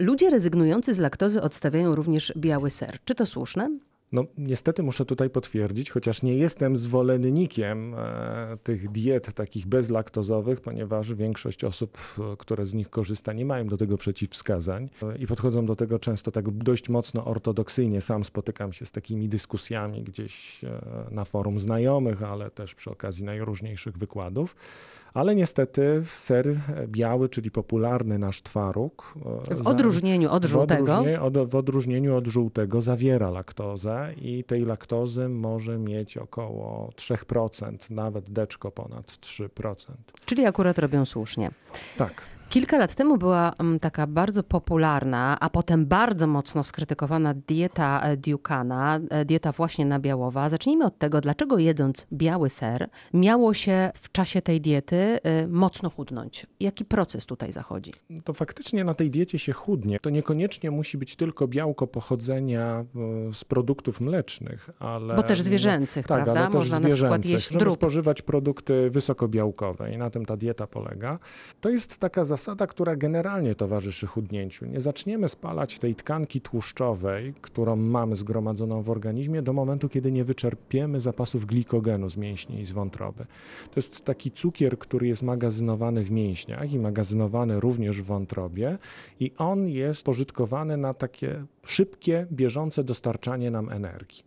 Ludzie rezygnujący z laktozy odstawiają również biały ser. Czy to słuszne? No, niestety muszę tutaj potwierdzić, chociaż nie jestem zwolennikiem e, tych diet takich bezlaktozowych, ponieważ większość osób, e, które z nich korzysta, nie mają do tego przeciwwskazań e, i podchodzą do tego często tak dość mocno ortodoksyjnie. Sam spotykam się z takimi dyskusjami gdzieś na forum znajomych, ale też przy okazji najróżniejszych wykładów. Ale niestety ser biały, czyli popularny nasz twaróg, e, W odróżnieniu od w żółtego. odróżnieniu od, w odróżnieniu od żółtego zawiera laktozę i tej laktozy może mieć około 3%, nawet deczko ponad 3%. Czyli akurat robią słusznie. Tak. Kilka lat temu była mm, taka bardzo popularna, a potem bardzo mocno skrytykowana dieta e, Ducana, e, dieta właśnie nabiałowa. Zacznijmy od tego, dlaczego jedząc biały ser miało się w czasie tej diety e, mocno chudnąć. Jaki proces tutaj zachodzi? To faktycznie na tej diecie się chudnie. To niekoniecznie musi być tylko białko pochodzenia z produktów mlecznych, ale... Bo też zwierzęcych, tak, prawda? ale też Można na przykład jeść drób. spożywać produkty wysokobiałkowe i na tym ta dieta polega. To jest taka zasada, która generalnie towarzyszy chudnięciu. Nie zaczniemy spalać tej tkanki tłuszczowej, którą mamy zgromadzoną w organizmie do momentu, kiedy nie wyczerpiemy zapasów glikogenu z mięśni i z wątroby. To jest taki cukier, który jest magazynowany w mięśniach i magazynowany również w wątrobie i on jest pożytkowany na takie szybkie, bieżące dostarczanie nam energii.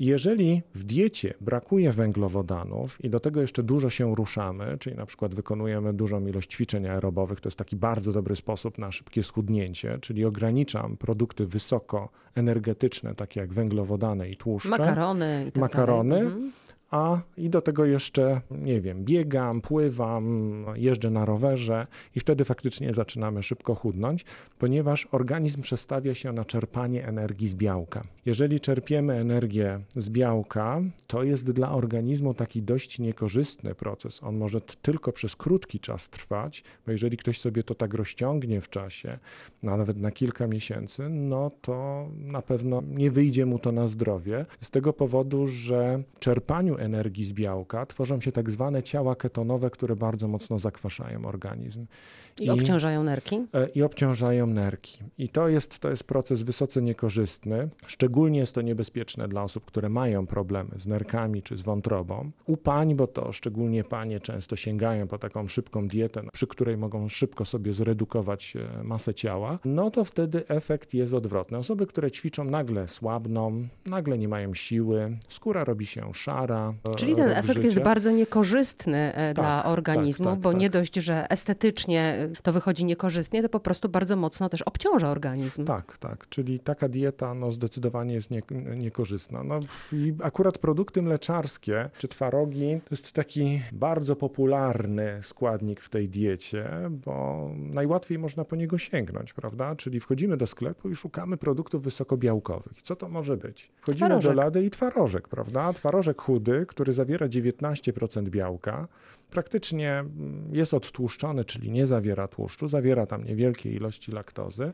Jeżeli w diecie brakuje węglowodanów i do tego jeszcze dużo się ruszamy, czyli na przykład wykonujemy dużą ilość ćwiczeń aerobowych, to jest taki bardzo dobry sposób na szybkie schudnięcie, czyli ograniczam produkty wysoko energetyczne, takie jak węglowodany i tłuszcze, Makarony i tak Makarony. dalej. A i do tego jeszcze, nie wiem, biegam, pływam, jeżdżę na rowerze i wtedy faktycznie zaczynamy szybko chudnąć, ponieważ organizm przestawia się na czerpanie energii z białka. Jeżeli czerpiemy energię z białka, to jest dla organizmu taki dość niekorzystny proces. On może tylko przez krótki czas trwać, bo jeżeli ktoś sobie to tak rozciągnie w czasie, no, nawet na kilka miesięcy, no to na pewno nie wyjdzie mu to na zdrowie. Z tego powodu, że czerpaniu energii z białka tworzą się tak zwane ciała ketonowe, które bardzo mocno zakwaszają organizm. I obciążają nerki. E, i obciążają nerki. I to jest, to jest proces wysoce niekorzystny. Szczególnie jest to niebezpieczne dla osób, które mają problemy z nerkami czy z wątrobą. U pań, bo to szczególnie panie często sięgają po taką szybką dietę, przy której mogą szybko sobie zredukować e, masę ciała, no to wtedy efekt jest odwrotny. Osoby, które ćwiczą, nagle słabną, nagle nie mają siły, skóra robi się szara. E, Czyli ten rok efekt jest bardzo niekorzystny e, dla Tak, organizmu, tak, tak, bo tak. nie dość, że estetycznie e, to wychodzi niekorzystnie, to po prostu bardzo mocno też obciąża organizm. Tak, tak. Czyli taka dieta no, zdecydowanie jest nie, niekorzystna. No, I akurat produkty mleczarskie czy twarogi to jest taki bardzo popularny składnik w tej diecie, bo najłatwiej można po niego sięgnąć, prawda? Czyli wchodzimy do sklepu i szukamy produktów wysokobiałkowych. Co to może być? Wchodzimy Twarożek. do lady i twarożek, prawda? Twarożek chudy, który zawiera 19% białka, praktycznie mm, jest odtłuszczony, czyli nie zawiera tłuszczu, zawiera tam niewielkie ilości laktozy.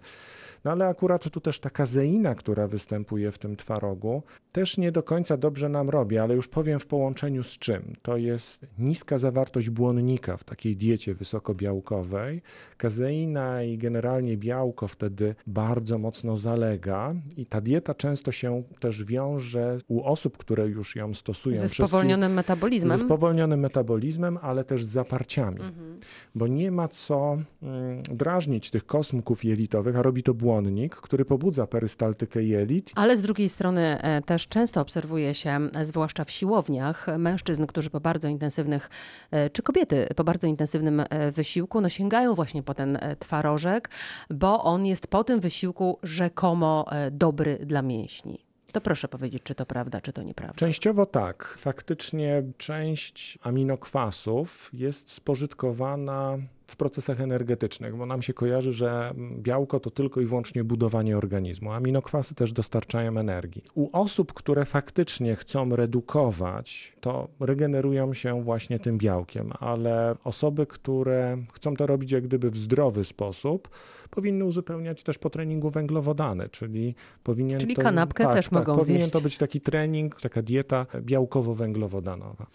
No ale akurat tu też ta kazeina, która występuje w tym twarogu, też nie do końca dobrze nam robi, ale już powiem w połączeniu z czym. To jest niska zawartość błonnika w takiej diecie wysokobiałkowej. Kazeina i generalnie białko wtedy bardzo mocno zalega i ta dieta często się też wiąże u osób, które już ją stosują. Spowolnionym metabolizmem. ze spowolnionym metabolizmem, ale też z zaparciami, Mhm. bo nie ma co mm, drażnić tych kosmków jelitowych, a robi to błonnik, który pobudza perystaltykę jelit. Ale z drugiej strony e, też często obserwuje się, zwłaszcza w siłowniach, mężczyzn, którzy po bardzo intensywnych, e, czy kobiety po bardzo intensywnym e, wysiłku, no sięgają właśnie po ten twarożek, bo on jest po tym wysiłku rzekomo dobry dla mięśni. To proszę powiedzieć, czy to prawda, czy to nieprawda. Częściowo tak. Faktycznie część aminokwasów jest spożytkowana w procesach energetycznych, bo nam się kojarzy, że białko to tylko i wyłącznie budowanie organizmu. Aminokwasy też dostarczają energii. U osób, które faktycznie chcą redukować, to regenerują się właśnie tym białkiem, ale osoby, które chcą to robić jak gdyby w zdrowy sposób, powinny uzupełniać też po treningu węglowodany, czyli powinien Czyli to, kanapkę tak, też tak, mogą powinien zjeść. to być taki trening, taka dieta białkowo-węglowodanowa.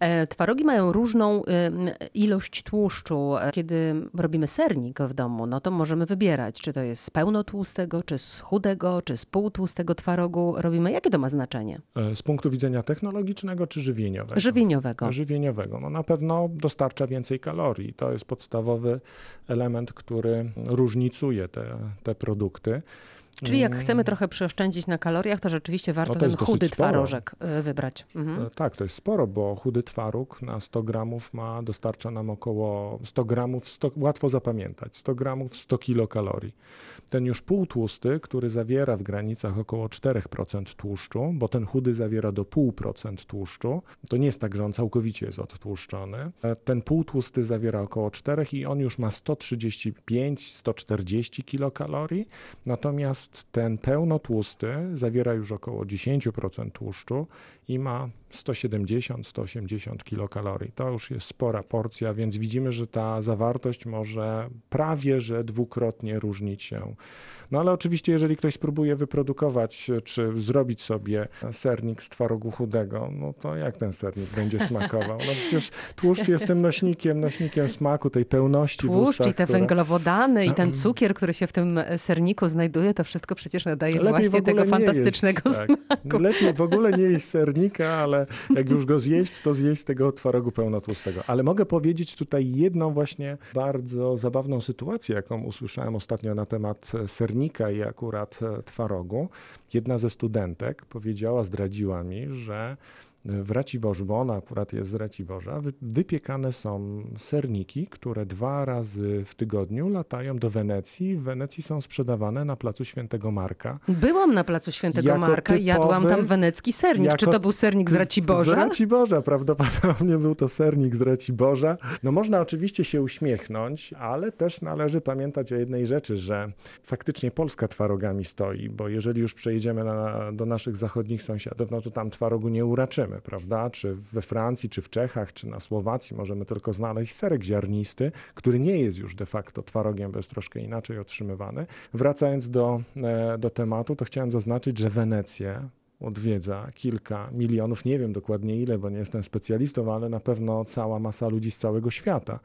E, Twarogi mają różną ilość tłuszczu. Kiedy robimy sernik w domu, no to możemy wybierać, czy to jest z pełnotłustego, czy z chudego, czy z półtłustego twarogu robimy. Jakie to ma znaczenie? E, Z punktu widzenia technologicznego czy żywieniowego? Żywieniowego. Żywieniowego. No na pewno dostarcza więcej kalorii. To jest podstawowy element, który różnicuje te, te produkty. Czyli jak Mm, chcemy trochę przeoszczędzić na kaloriach, to rzeczywiście warto No ten chudy twarożek y, wybrać. Mhm. E, Tak, to jest sporo, bo chudy twaróg na 100 gramów ma, dostarcza nam około 100 gramów, 100, łatwo zapamiętać, 100 gramów 100 kilokalorii. Ten już półtłusty, który zawiera w granicach około 4% tłuszczu, bo ten chudy zawiera do 0,5% tłuszczu, to nie jest tak, że on całkowicie jest odtłuszczony. E, Ten półtłusty zawiera około 4 i on już ma 135-140 kilokalorii, natomiast ten pełnotłusty zawiera już około 10% tłuszczu i ma 170-180 kilokalorii. To już jest spora porcja, więc widzimy, że ta zawartość może prawie że dwukrotnie różnić się. No ale oczywiście, jeżeli ktoś spróbuje wyprodukować czy zrobić sobie sernik z twarogu chudego, no to jak ten sernik będzie smakował? No przecież tłuszcz jest tym nośnikiem, nośnikiem smaku, tej pełności Tłuszcz ustach, i te która- węglowodany i ten cukier, który się w tym serniku znajduje, to wszystko przecież nadaje Lepiej właśnie tego fantastycznego jeść, tak. Lepiej w ogóle nie jeść sernika, ale jak już go zjeść, to zjeść tego twarogu pełnotłustego. Ale mogę powiedzieć tutaj jedną właśnie bardzo zabawną sytuację, jaką usłyszałem ostatnio na temat sernika i akurat twarogu. Jedna ze studentek powiedziała, zdradziła mi, że w Raciborzu, bo ona akurat jest z Raciborza, wy- wypiekane są serniki, które dwa razy w tygodniu latają do Wenecji. W Wenecji są sprzedawane na placu Świętego Marka. Byłam na placu Świętego Jako Marka i jadłam typowy- tam wenecki sernik. Czy to był sernik z Raciborza? Z Raciborza, prawdopodobnie był to sernik z Raciborza. No można oczywiście się uśmiechnąć, ale też należy pamiętać o jednej rzeczy, że faktycznie Polska twarogami stoi, bo jeżeli już przejedziemy na, do naszych zachodnich sąsiadów, no to tam twarogu nie uraczymy, prawda? Czy we Francji, czy w Czechach, czy na Słowacji możemy tylko znaleźć serek ziarnisty, który nie jest już de facto twarogiem, bo jest troszkę inaczej otrzymywany. Wracając do, e, do tematu, to chciałem zaznaczyć, że Wenecję odwiedza kilka milionów, nie wiem dokładnie ile, bo nie jestem specjalistą, ale na pewno cała masa ludzi z całego świata.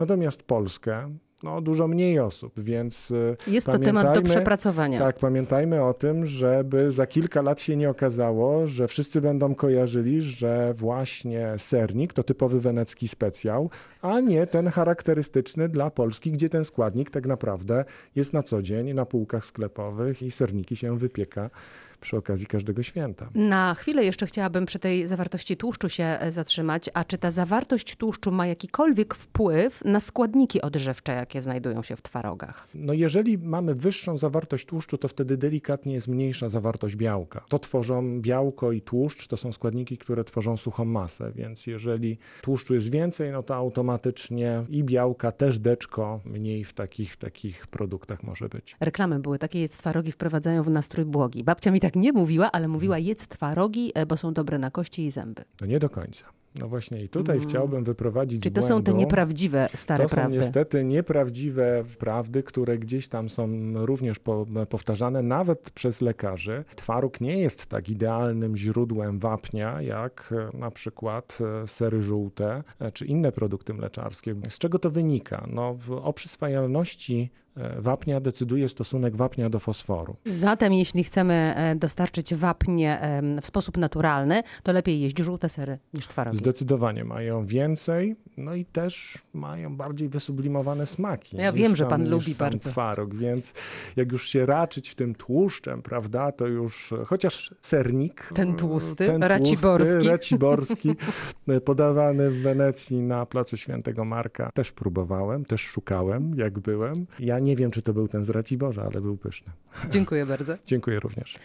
Natomiast Polskę, no dużo mniej osób, więc e, Jest to temat do przepracowania. tak, pamiętajmy o tym, żeby za kilka lat się nie okazało, że wszyscy będą kojarzyli, że właśnie sernik to typowy wenecki specjał, a nie ten charakterystyczny dla Polski, gdzie ten składnik tak naprawdę jest na co dzień na półkach sklepowych i serniki się wypieka przy okazji każdego święta. Na chwilę jeszcze chciałabym przy tej zawartości tłuszczu się e, zatrzymać. A czy ta zawartość tłuszczu ma jakikolwiek wpływ na składniki odżywcze, jakie znajdują się w twarogach? No jeżeli mamy wyższą zawartość tłuszczu, to wtedy delikatnie jest mniejsza zawartość białka. To tworzą białko i tłuszcz, to są składniki, które tworzą suchą masę, więc jeżeli tłuszczu jest więcej, no to automatycznie i białka, też deczko mniej w takich, takich produktach może być. Reklamy były takie, twarogi wprowadzają w nastrój błogi. Babcia mi tak nie mówiła, ale mówiła Mhm. jedz twarogi, e, bo są dobre na kości i zęby. No nie do końca. No właśnie i tutaj Mm. chciałbym wyprowadzić Czyli to są te błędu- nieprawdziwe stare To są prawdy. niestety nieprawdziwe prawdy, które gdzieś tam są również po, powtarzane nawet przez lekarzy. Twaróg nie jest tak idealnym źródłem wapnia jak e, na przykład e, sery żółte e, czy inne produkty mleczarskie. Z czego to wynika? No, o przyswajalności e, wapnia decyduje stosunek wapnia do fosforu. Zatem jeśli chcemy e, dostarczyć wapnie w sposób naturalny, to lepiej jeść żółte sery niż twarogi. Zdecydowanie mają więcej, no i też mają bardziej wysublimowane smaki. Ja niż wiem, że sam- pan niż lubi bardzo. Twaróg, więc jak już się raczyć w tym tłuszczem, prawda, to już e, chociaż sernik. Ten e, tłusty, ten raciborski. raciborski e, podawany w Wenecji na placu Świętego Marka, też próbowałem, też szukałem, jak byłem. Ja nie wiem, czy to był ten z Raciborza, ale był pyszny. Dziękuję bardzo. Dziękuję również.